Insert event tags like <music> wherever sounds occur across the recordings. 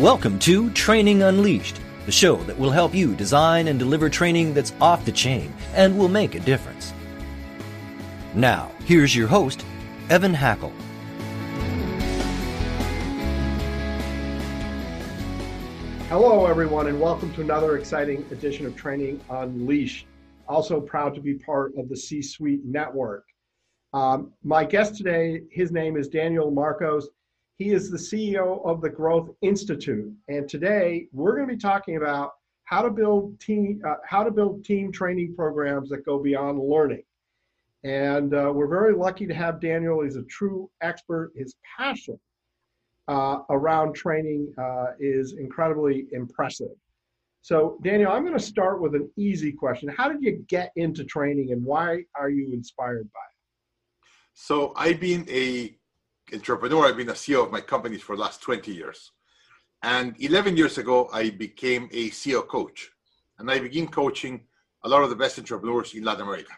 Welcome to Training Unleashed, the show that will help you design and deliver training that's off the chain and will make a difference. Now, here's your host, Evan Hackel. Hello, everyone, and welcome to another exciting edition of Training Unleashed. Also proud to be part of the C Suite Network. Um, my guest today, his name is Daniel Marcos. He is the CEO of the Growth Institute, and today we're going to be talking about how to build team uh, how to build team training programs that go beyond learning. And uh, we're very lucky to have Daniel. He's a true expert. His passion uh, around training uh, is incredibly impressive. So, Daniel, I'm going to start with an easy question. How did you get into training, and why are you inspired by it? So, I've been a entrepreneur. I've been a CEO of my companies for the last 20 years. And 11 years ago, I became a CEO coach. And I began coaching a lot of the best entrepreneurs in Latin America.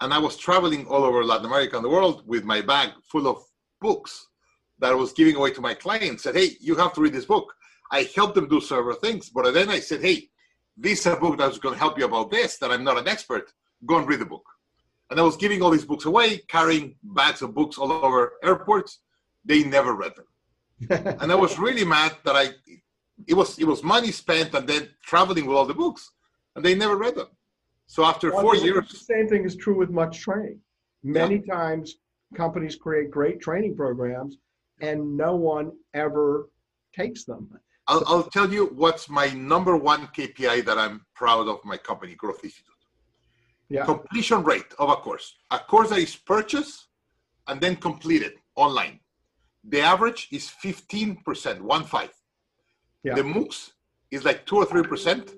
And I was traveling all over Latin America and the world with my bag full of books that I was giving away to my clients. Said, hey, you have to read this book. I helped them do several things. But then I said, hey, this is a book that's going to help you about this, that I'm not an expert. Go and read the book. And I was giving all these books away, carrying bags of books all over airports. They never read them. <laughs> and I was really mad that I it was it was money spent and then traveling with all the books, and they never read them. So after well, four years, the same thing is true with much training. Many yeah. times, companies create great training programs, and no one ever takes them. I'll, I'll tell you what's my number one KPI that I'm proud of my company, Growth Institute yeah. completion rate of a course. A course that is purchased and then completed online. The average is 15%, one five. Yeah. The MOOCs is like two or three percent.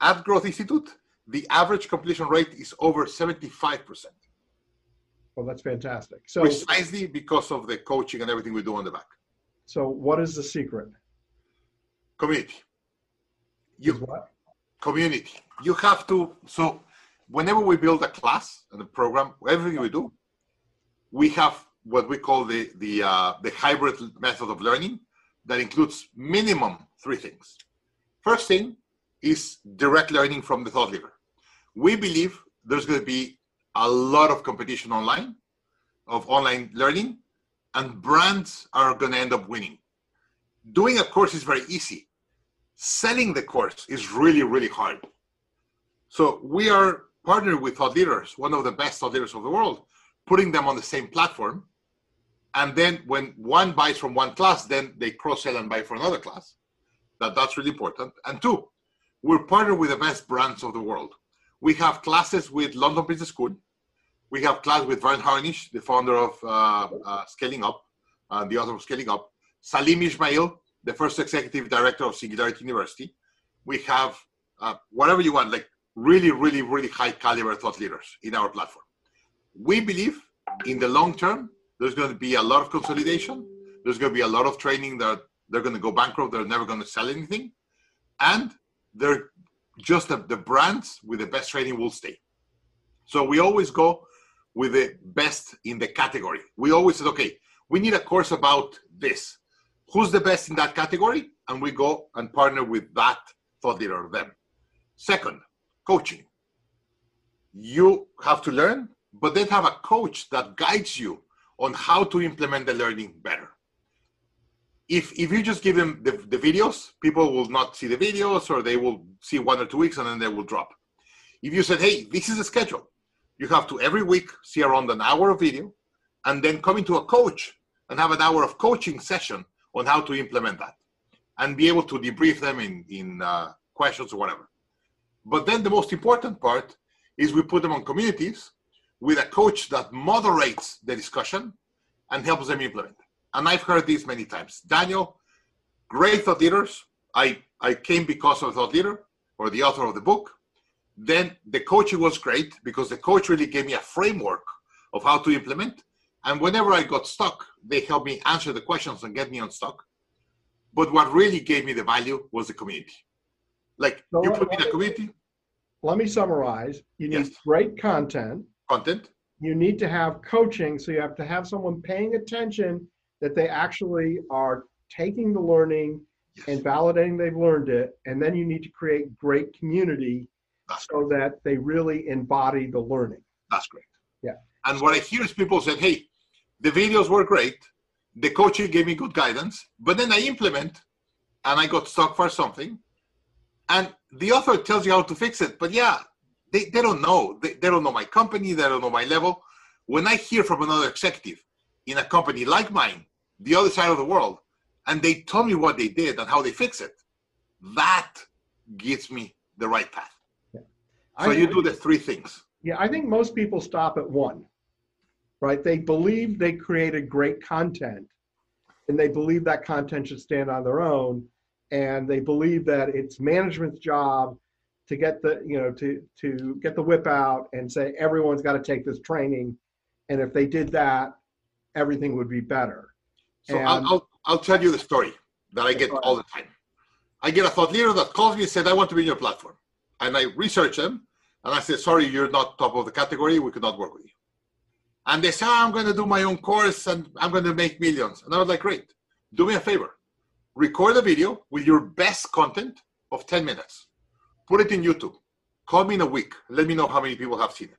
At Growth Institute, the average completion rate is over 75%. Well, that's fantastic. So precisely because of the coaching and everything we do on the back. So what is the secret? Community. You what? Community. You have to so whenever we build a class and a program, everything we do, we have what we call the the uh, the hybrid method of learning that includes minimum three things. First thing is direct learning from the thought leader. We believe there's going to be a lot of competition online, of online learning, and brands are going to end up winning. Doing a course is very easy. Selling the course is really, really hard. So we are partner with thought leaders, one of the best thought leaders of the world, putting them on the same platform. And then when one buys from one class, then they cross sell and buy for another class. That, that's really important. And two, we're partnered with the best brands of the world. We have classes with London Business School. We have class with Verne Harnish, the founder of uh, uh, Scaling Up, uh, the author of Scaling Up. Salim Ismail, the first executive director of Singularity University. We have uh, whatever you want, like really, really, really high caliber thought leaders in our platform. We believe in the long term, there's going to be a lot of consolidation. There's going to be a lot of training that they're going to go bankrupt. They're never going to sell anything. And they're just the, the brands with the best training will stay. So we always go with the best in the category. We always said, okay, we need a course about this. Who's the best in that category? And we go and partner with that thought leader, them. Second, coaching. You have to learn, but then have a coach that guides you on how to implement the learning better. If, if you just give them the, the videos, people will not see the videos or they will see one or two weeks and then they will drop. If you said, hey, this is a schedule, you have to every week see around an hour of video and then come into a coach and have an hour of coaching session on how to implement that and be able to debrief them in, in uh, questions or whatever. But then the most important part is we put them on communities with a coach that moderates the discussion and helps them implement. And I've heard this many times. Daniel, great thought leaders. I, I came because of a thought leader or the author of the book. Then the coaching was great because the coach really gave me a framework of how to implement. And whenever I got stuck, they helped me answer the questions and get me unstuck. But what really gave me the value was the community. Like so you put in a community. Let me summarize. You need yes. great content. Content. You need to have coaching, so you have to have someone paying attention that they actually are taking the learning yes. and validating they've learned it. And then you need to create great community That's so great. that they really embody the learning. That's great. Yeah. And what I hear is people say, hey, the videos were great. The coaching gave me good guidance, but then I implement and I got stuck for something. And the author tells you how to fix it. But yeah, they, they don't know. They, they don't know my company. They don't know my level. When I hear from another executive in a company like mine, the other side of the world, and they tell me what they did and how they fix it, that gives me the right path. Yeah. So I, you do the three things. Yeah, I think most people stop at one, right? They believe they created great content and they believe that content should stand on their own. And they believe that it's management's job to get the, you know, to, to get the whip out and say, everyone's got to take this training. And if they did that, everything would be better. So I'll, I'll, I'll tell you the story that I get all the time. I get a thought leader that calls me and said, I want to be in your platform. And I research them and I said, sorry, you're not top of the category. We could not work with you. And they say, oh, I'm going to do my own course and I'm going to make millions. And I was like, great. Do me a favor. Record a video with your best content of 10 minutes. Put it in YouTube. Call me in a week. Let me know how many people have seen it.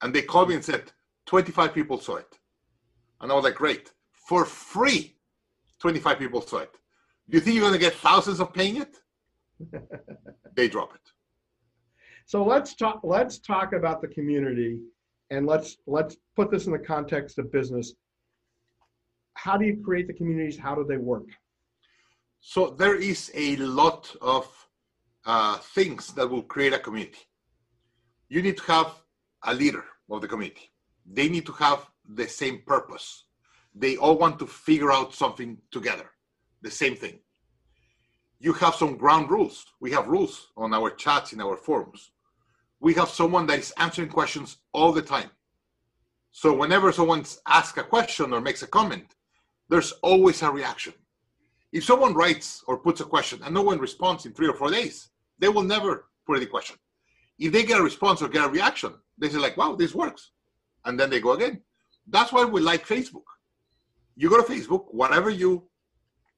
And they called me and said, 25 people saw it. And I was like, great. For free, 25 people saw it. Do you think you're going to get thousands of paying it? <laughs> they drop it. So let's talk. Let's talk about the community, and let's let's put this in the context of business. How do you create the communities? How do they work? So there is a lot of uh, things that will create a community. You need to have a leader of the community. They need to have the same purpose. They all want to figure out something together, the same thing. You have some ground rules. We have rules on our chats in our forums. We have someone that is answering questions all the time. So whenever someone asks a question or makes a comment, there's always a reaction. If someone writes or puts a question and no one responds in three or four days, they will never put any question. If they get a response or get a reaction, they say like, wow, this works. And then they go again. That's why we like Facebook. You go to Facebook, whatever you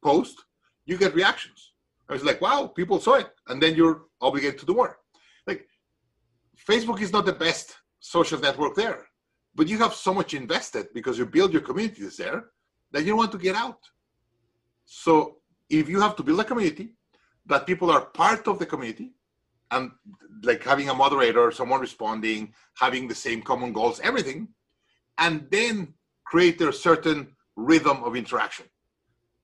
post, you get reactions. I was like, wow, people saw it. And then you're obligated to do more. Like, Facebook is not the best social network there, but you have so much invested because you build your communities there that you want to get out. So if you have to build a community that people are part of the community and like having a moderator, someone responding, having the same common goals, everything, and then create a certain rhythm of interaction.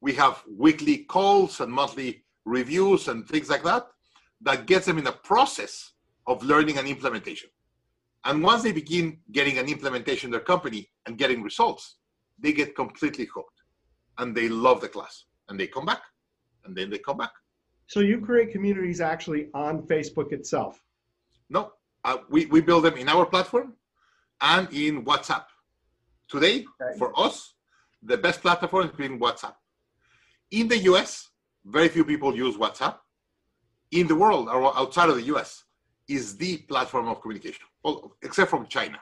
We have weekly calls and monthly reviews and things like that that gets them in a process of learning and implementation. And once they begin getting an implementation in their company and getting results, they get completely hooked and they love the class and they come back and then they come back. So you create communities actually on Facebook itself? No, uh, we, we build them in our platform and in WhatsApp. Today, okay. for us, the best platform has been WhatsApp. In the US, very few people use WhatsApp. In the world, or outside of the US, is the platform of communication, except from China.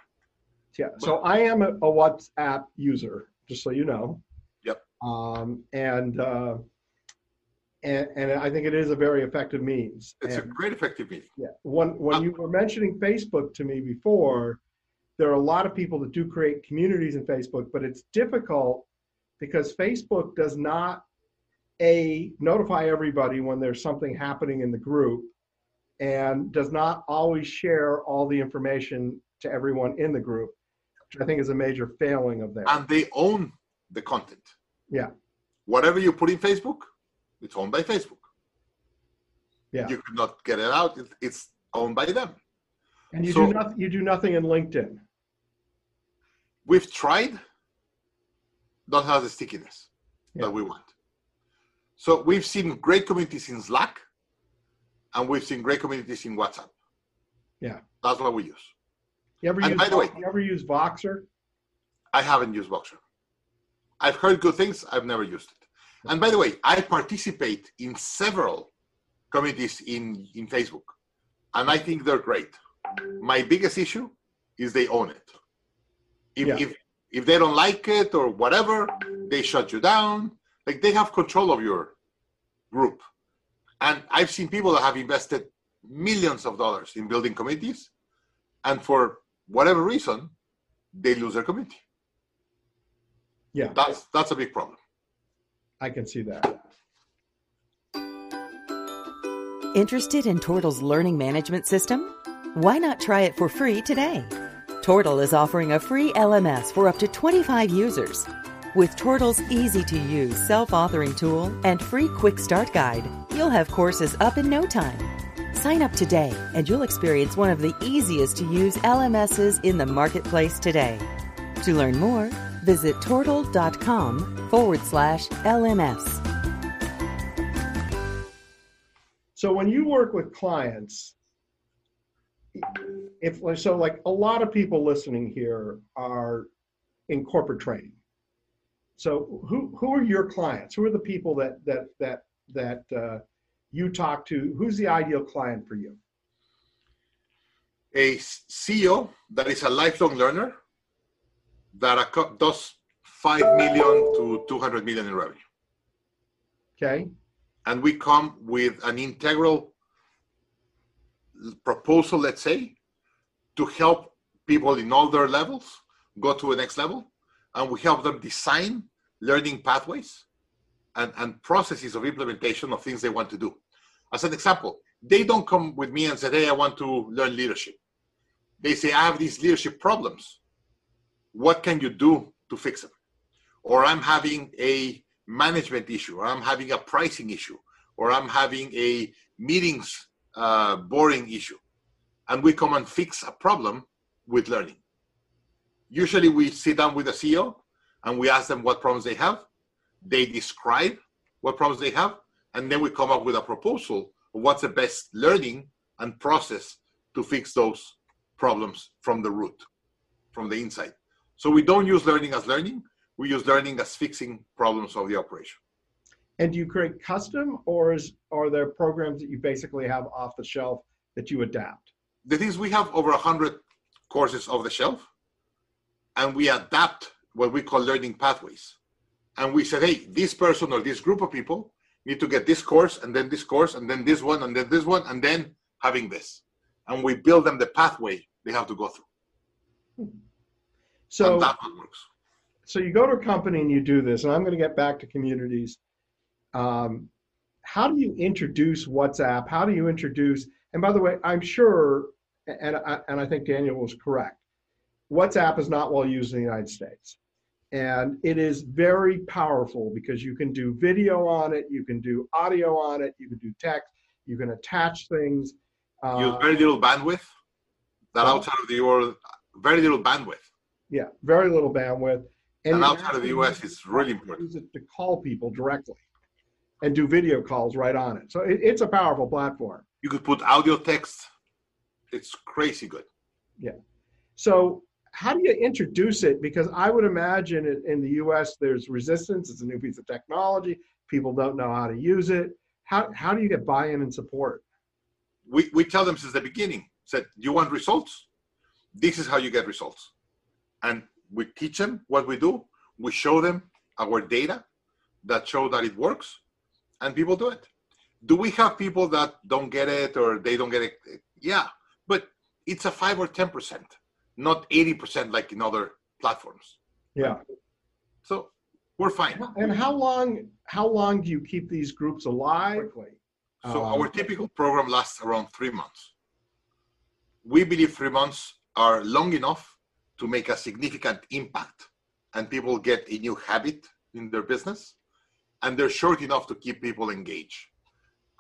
Yeah. So I am a, a, WhatsApp user, just so you know. Yep. Um, and, uh, and and I think it is a very effective means. It's and, a great effective means. Yeah. When when uh, you were mentioning Facebook to me before, there are a lot of people that do create communities in Facebook, but it's difficult because Facebook does not a notify everybody when there's something happening in the group and does not always share all the information to everyone in the group which i think is a major failing of that and they own the content yeah whatever you put in facebook it's owned by facebook yeah you could not get it out it's owned by them and you so, do nothing you do nothing in linkedin we've tried don't have the stickiness yeah. that we want. So we've seen great communities in Slack and we've seen great communities in WhatsApp. Yeah. That's what we use. You ever and use by the way, you ever use Voxer? I haven't used Voxer. I've heard good things, I've never used it. And by the way, I participate in several communities in, in Facebook, and I think they're great. My biggest issue is they own it. If, yeah. if if they don't like it or whatever, they shut you down. Like they have control of your group. And I've seen people that have invested millions of dollars in building committees, and for whatever reason, they lose their community. Yeah. That's that's a big problem. I can see that. Interested in Tortal's learning management system? Why not try it for free today? Tortal is offering a free LMS for up to 25 users. With Tortal's easy to use self authoring tool and free quick start guide, you'll have courses up in no time. Sign up today and you'll experience one of the easiest to use LMSs in the marketplace today. To learn more, visit tortal.com forward slash LMS. So when you work with clients, if so, like a lot of people listening here are in corporate training. So who who are your clients? Who are the people that that that that uh, you talk to? Who's the ideal client for you? A CEO that is a lifelong learner that does five million to two hundred million in revenue. Okay. And we come with an integral proposal, let's say, to help people in all their levels go to the next level. And we help them design learning pathways and, and processes of implementation of things they want to do. As an example, they don't come with me and say, Hey, I want to learn leadership. They say, I have these leadership problems. What can you do to fix them? Or I'm having a management issue, or I'm having a pricing issue, or I'm having a meetings uh, boring issue. And we come and fix a problem with learning. Usually we sit down with the CEO and we ask them what problems they have. They describe what problems they have, and then we come up with a proposal of what's the best learning and process to fix those problems from the root, from the inside. So we don't use learning as learning, we use learning as fixing problems of the operation. And do you create custom or is are there programs that you basically have off the shelf that you adapt? The things we have over 100 courses off the shelf and we adapt what we call learning pathways. And we said, hey, this person or this group of people need to get this course and then this course and then this one and then this one and then having this. And we build them the pathway they have to go through. So and that works. So you go to a company and you do this, and I'm going to get back to communities. Um, how do you introduce WhatsApp? How do you introduce? And by the way, I'm sure, and I, and I think Daniel was correct. WhatsApp is not well used in the United States. And it is very powerful because you can do video on it, you can do audio on it, you can do text, you can attach things. Uh, Use very little bandwidth. That outside of the world, very little bandwidth. Yeah, very little bandwidth. And, and outside of the US, it's really important. Use it to call people directly and do video calls right on it. So it, it's a powerful platform. You could put audio text. It's crazy good. Yeah. So how do you introduce it? Because I would imagine in the US, there's resistance. It's a new piece of technology. People don't know how to use it. How, how do you get buy-in and support? We, we tell them since the beginning, said, you want results? This is how you get results. And we teach them what we do. We show them our data that show that it works and people do it. Do we have people that don't get it or they don't get it? Yeah, but it's a five or 10%, not 80% like in other platforms. Yeah. So we're fine. And how long, how long do you keep these groups alive? So um, our typical program lasts around three months. We believe three months are long enough to make a significant impact and people get a new habit in their business and they're short enough to keep people engaged.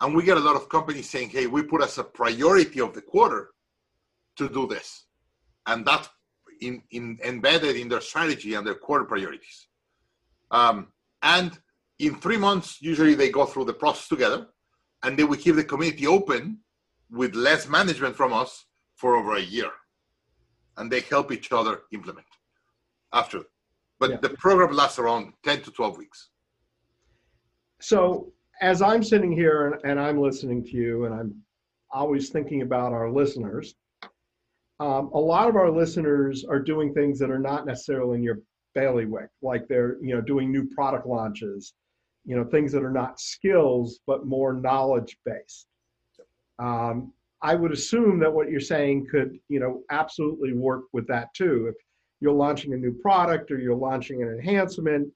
And we get a lot of companies saying, hey, we put as a priority of the quarter to do this. And that's in, in, embedded in their strategy and their core priorities. Um, and in three months, usually they go through the process together, and then we keep the community open with less management from us for over a year. And they help each other implement after. But yeah. the program lasts around 10 to 12 weeks so as I'm sitting here and, and, I'm listening to you, and I'm always thinking about our listeners, um, a lot of our listeners are doing things that are not necessarily in your bailiwick, like they're you know doing new product launches, you know, things that are not skills, but more knowledge based. Um, I would assume that what you're saying could, you know, absolutely work with that too. If you're launching a new product or you're launching an enhancement,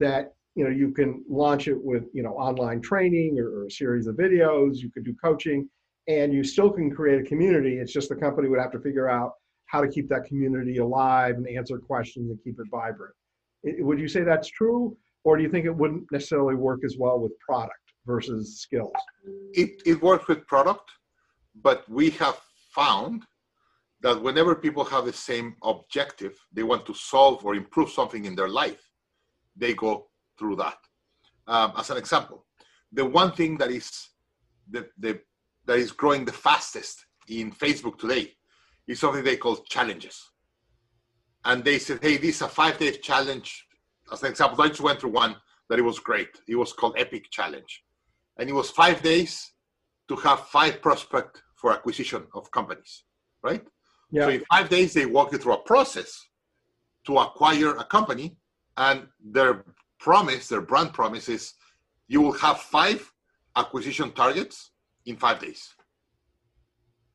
that you know you can launch it with you know online training or, or a series of videos. You could do coaching, and you still can create a community. It's just the company would have to figure out how to keep that community alive and answer questions and keep it vibrant. It, would you say that's true, or do you think it wouldn't necessarily work as well with product versus skills? It it works with product but we have found that whenever people have the same objective, they want to solve or improve something in their life, they go through that. Um, as an example, the one thing that is the, the, that is growing the fastest in Facebook today is something they call challenges. And they said, hey, this is a five-day challenge. As an example, I just went through one that it was great. It was called Epic Challenge. And it was five days to have five prospect for acquisition of companies, right? Yeah. So in five days, they walk you through a process to acquire a company, and their promise, their brand promise is you will have five acquisition targets in five days.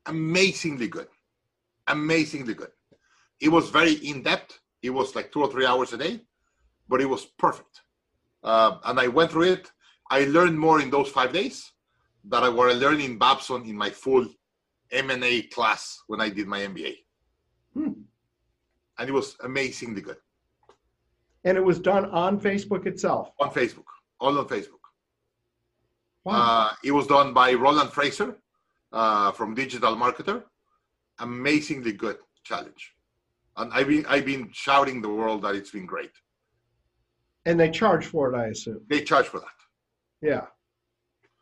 Amazingly good. Amazingly good. It was very in depth. It was like two or three hours a day, but it was perfect. Uh, and I went through it. I learned more in those five days that I were learning in Babson in my full M&A class when I did my MBA. Hmm. And it was amazingly good. And it was done on Facebook itself? On Facebook, all on Facebook. Wow. Uh, it was done by Roland Frasier uh, from Digital Marketer. Amazingly good challenge. And I've been, I've been shouting the world that it's been great. And they charge for it, I assume. They charge for that. Yeah.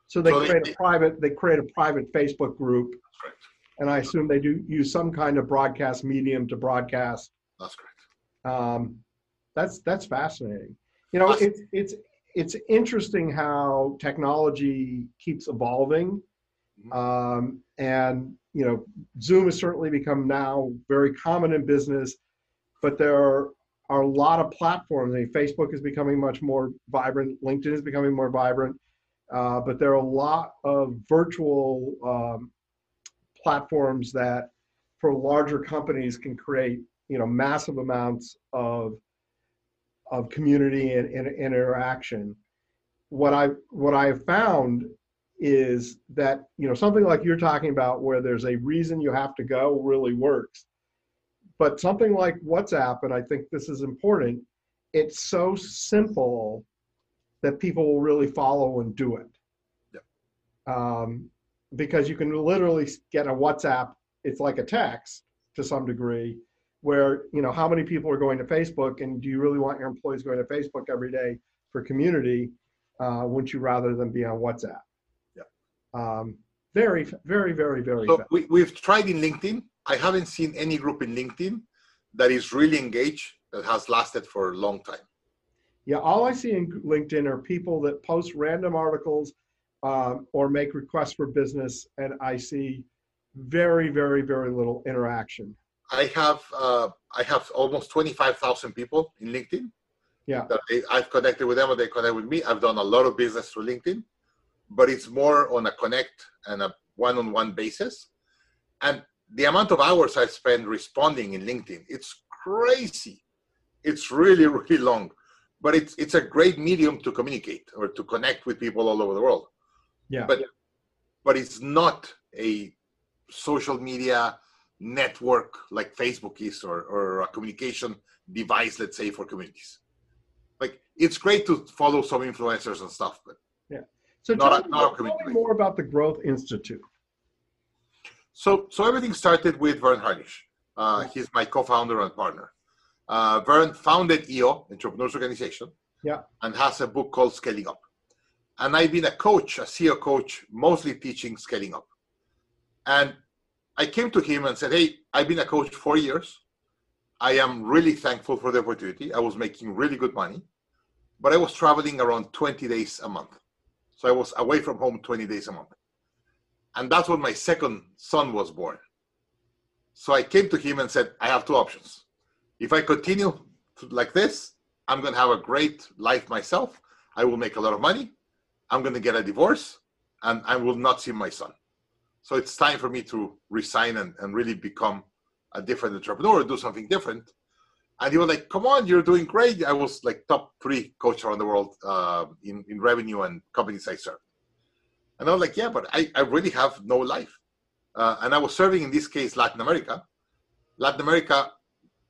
So they so create they, a private they create a private Facebook group. That's Correct. And I assume they do use some kind of broadcast medium to broadcast. That's correct. Um, that's that's fascinating. You know, it's it's it's interesting how technology keeps evolving, mm-hmm. um, and you know, Zoom has certainly become now very common in business, but there are, are a lot of platforms. I mean, Facebook is becoming much more vibrant. LinkedIn is becoming more vibrant. Uh, but there are a lot of virtual um, platforms that for larger companies can create you know massive amounts of of community and, and, interaction what i what i have found is that you know something like you're talking about where there's a reason you have to go really works but something like whatsapp and i think this is important it's so simple that people will really follow and do it. Yep. Um, because you can literally get a WhatsApp, it's like a text to some degree, where, you know, how many people are going to Facebook and do you really want your employees going to Facebook every day for community? Uh, wouldn't you rather than be on WhatsApp? Yeah. Um, very, very, very, very. So we, we've tried in LinkedIn. I haven't seen any group in LinkedIn that is really engaged that has lasted for a long time. Yeah, all I see in LinkedIn are people that post random articles um, or make requests for business, and I see very, very, very little interaction. I have uh, I have almost twenty five thousand people in LinkedIn. Yeah, they, I've connected with them, or they connect with me. I've done a lot of business through LinkedIn, but it's more on a connect and a one on one basis. And the amount of hours I spend responding in LinkedIn, it's crazy. It's really, <laughs> really long but it's it's a great medium to communicate or to connect with people all over the world. Yeah. But but it's not a social media network like Facebook is or, or a communication device, let's say, for communities. Like it's great to follow some influencers and stuff, but yeah. So not tell, a, not tell me more about the Growth Institute. So so everything started with Verne Harnish. Uh, he's my co-founder and partner. Uh, Verne founded EO, Entrepreneurs Organization, yeah. and has a book called Scaling Up. And I've been a coach, a CEO coach, mostly teaching scaling up. And I came to him and said, Hey, I've been a coach for years. I am really thankful for the opportunity. I was making really good money, but I was traveling around 20 days a month. So I was away from home 20 days a month. And that's when my second son was born. So I came to him and said, I have two options if I continue like this, I'm going to have a great life myself. I will make a lot of money. I'm going to get a divorce and I will not see my son. So it's time for me to resign and, and really become a different entrepreneur, do something different. And he was like, come on, you're doing great. I was like top three coach around the world uh, in, in revenue and companies I serve. And I was like, yeah, but I, I really have no life. Uh, and I was serving, in this case, Latin America. Latin America,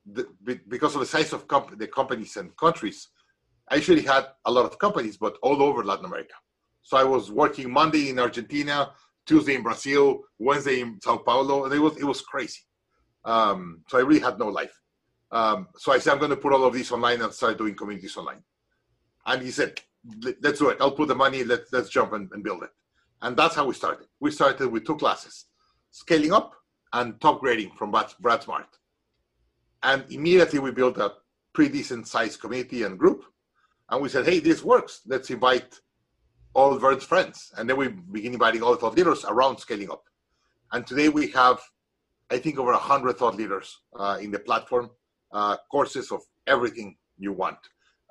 the, because of the size of comp- the companies and countries, I actually had a lot of companies, but all over Latin America. So I was working Monday in Argentina, Tuesday in Brazil, Wednesday in Sao Paulo, and it was it was crazy. Um, so I really had no life. Um, so I said, I'm going to put all of this online and start doing communities online. And he said, let's do it. I'll put the money. Let's let's jump and, and build it. And that's how we started. We started with two classes, scaling up and top grading from Brad, Brad Smart. And immediately we built a pretty decent sized community and group. And we said, hey, this works. Let's invite all Verne's friends. And then we begin inviting all thought leaders around scaling up. And today we have, I think, over 100 thought leaders uh, in the platform, uh, courses of everything you want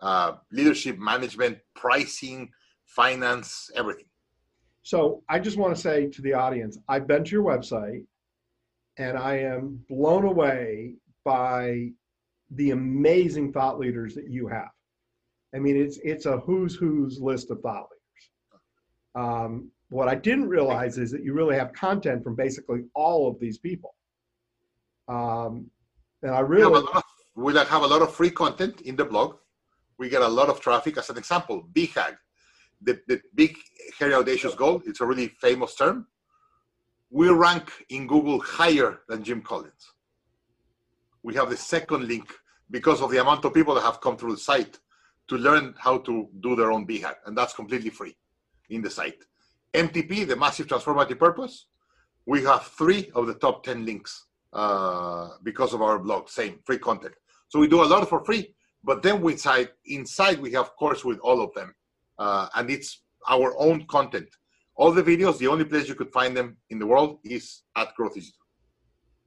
uh, leadership, management, pricing, finance, everything. So I just want to say to the audience, I've been to your website and I am blown away by the amazing thought leaders that you have. I mean, it's it's a who's who's list of thought. Um, what I didn't realize is that you really have content from basically all of these people. Um, and I really we have, of, we have a lot of free content in the blog. We get a lot of traffic. As an example, BHAG, the, the big hairy audacious goal. It's a really famous term. We rank in Google higher than Jim Collins. We have the second link because of the amount of people that have come through the site to learn how to do their own BHAG, and that's completely free in the site. MTP, the Massive Transformative Purpose, we have three of the top 10 links uh, because of our blog, same free content. So we do a lot for free, but then we inside, inside we have course with all of them, uh, and it's our own content. All the videos, the only place you could find them in the world is at Growth Digital.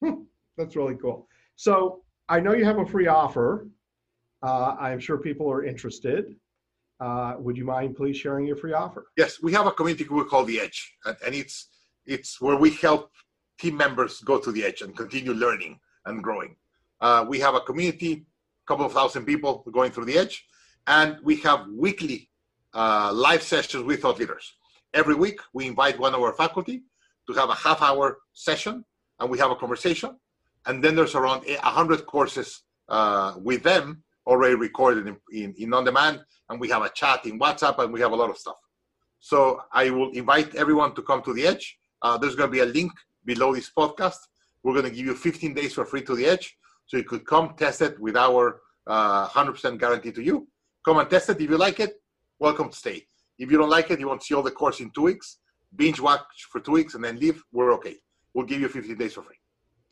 Hmm, that's really cool. So I know you have a free offer uh, I'm sure people are interested. Uh, would you mind please sharing your free offer? Yes, we have a community we call the Edge, and, and it's it's where we help team members go to the edge and continue learning and growing. Uh, we have a community, a couple of thousand people going through the edge, and we have weekly uh, live sessions with thought leaders. Every week, we invite one of our faculty to have a half hour session, and we have a conversation. And then there's around 100 courses uh, with them already recorded in, in, in on demand, and we have a chat in WhatsApp, and we have a lot of stuff. So I will invite everyone to come to the Edge. Uh, there's going to be a link below this podcast. We're going to give you 15 days for free to the Edge, so you could come test it with our uh, 100% guarantee to you. Come and test it. If you like it, welcome to stay. If you don't like it, you want to see all the course in two weeks, binge watch for two weeks, and then leave. We're okay. We'll give you 15 days for free.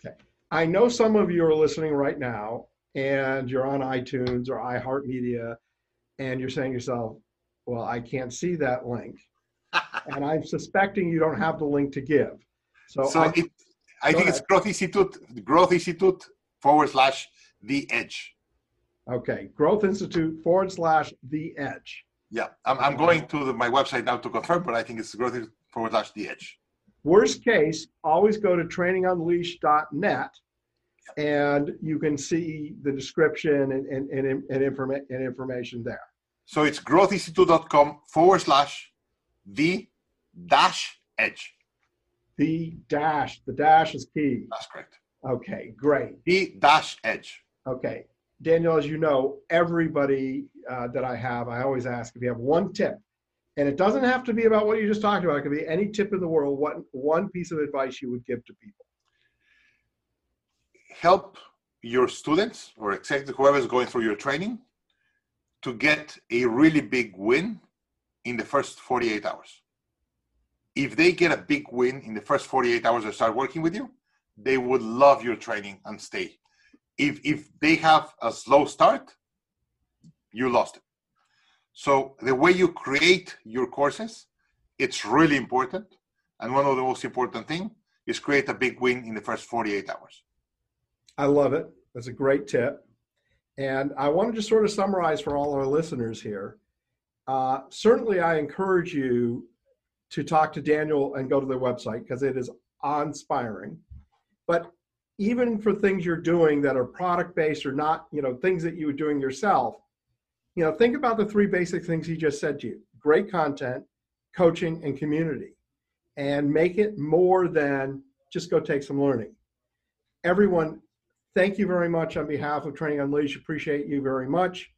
Okay. I know some of you are listening right now and you're on iTunes or iHeartMedia, and you're saying to yourself, well, I can't see that link. <laughs> and I'm suspecting you don't have the link to give. So, so I, it, I think ahead. it's Growth Institute, Growth Institute forward slash the edge. Okay, Growth Institute forward slash the edge. Yeah, I'm, I'm going to the, my website now to confirm, but I think it's Growth Institute forward slash the edge. Worst case, always go to trainingunleashed.net and you can see the description and, and, and, and, informa- and information there. So it's growthinstitute.com forward slash the dash edge. The dash, the dash is key. That's correct. Okay, great. The dash edge. Okay. Daniel, as you know, everybody uh, that I have, I always ask if you have one tip, and it doesn't have to be about what you just talked about. It could be any tip in the world. What one piece of advice you would give to people? Help your students or executive whoever is going through your training to get a really big win in the first 48 hours. If they get a big win in the first 48 hours they start working with you, they would love your training and stay. If if they have a slow start, you lost it. So the way you create your courses, it's really important. And one of the most important thing is create a big win in the first 48 hours. I love it. That's a great tip. And I want to just sort of summarize for all our listeners here. uh, certainly I encourage you to talk to Daniel and go to their website because it is inspiring. But even for things you're doing that are product based or not, you know, things that you were doing yourself, you know, think about the three basic things he just said to you great content, coaching, and community, and make it more than just go take some learning. Everyone, thank you very much on behalf of Training Unleashed. Appreciate you very much.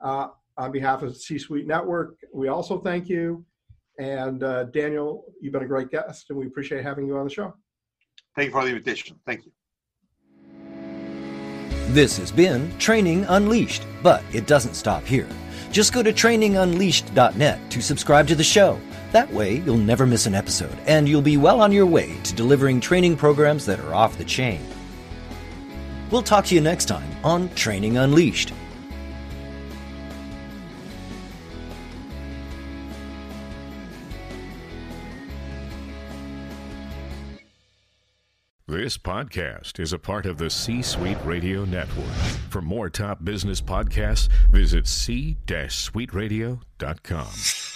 Uh, on behalf of C Suite Network, we also thank you. And uh, Daniel, you've been a great guest, and we appreciate having you on the show. Thank you for the invitation. Thank you. This has been Training Unleashed, but it doesn't stop here. Just go to trainingunleashed.net to subscribe to the show. That way, you'll never miss an episode, and you'll be well on your way to delivering training programs that are off the chain. We'll talk to you next time on Training Unleashed. This podcast is a part of the C Suite Radio Network. For more top business podcasts, visit c-suiteradio.com.